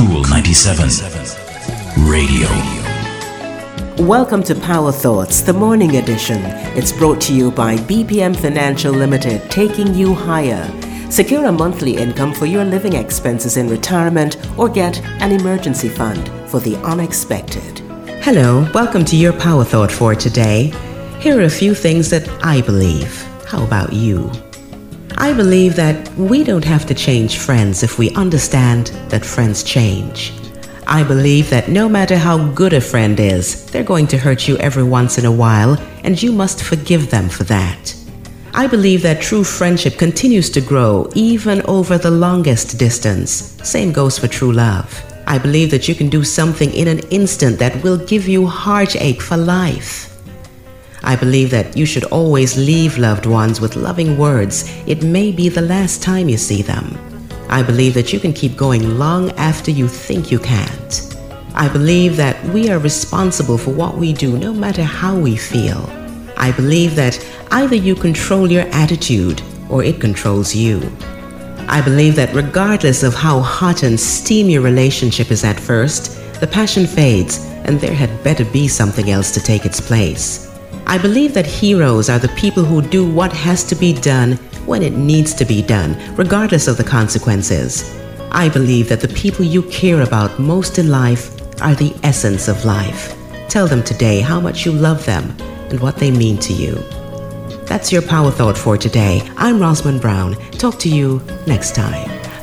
Cool 97 Radio. Welcome to Power Thoughts, the morning edition. It's brought to you by BPM Financial Limited, taking you higher. Secure a monthly income for your living expenses in retirement or get an emergency fund for the unexpected. Hello, welcome to your Power Thought for today. Here are a few things that I believe. How about you? I believe that we don't have to change friends if we understand that friends change. I believe that no matter how good a friend is, they're going to hurt you every once in a while, and you must forgive them for that. I believe that true friendship continues to grow even over the longest distance. Same goes for true love. I believe that you can do something in an instant that will give you heartache for life. I believe that you should always leave loved ones with loving words. It may be the last time you see them. I believe that you can keep going long after you think you can't. I believe that we are responsible for what we do no matter how we feel. I believe that either you control your attitude or it controls you. I believe that regardless of how hot and steamy your relationship is at first, the passion fades and there had better be something else to take its place. I believe that heroes are the people who do what has to be done when it needs to be done, regardless of the consequences. I believe that the people you care about most in life are the essence of life. Tell them today how much you love them and what they mean to you. That's your power thought for today. I'm Rosamond Brown. Talk to you next time.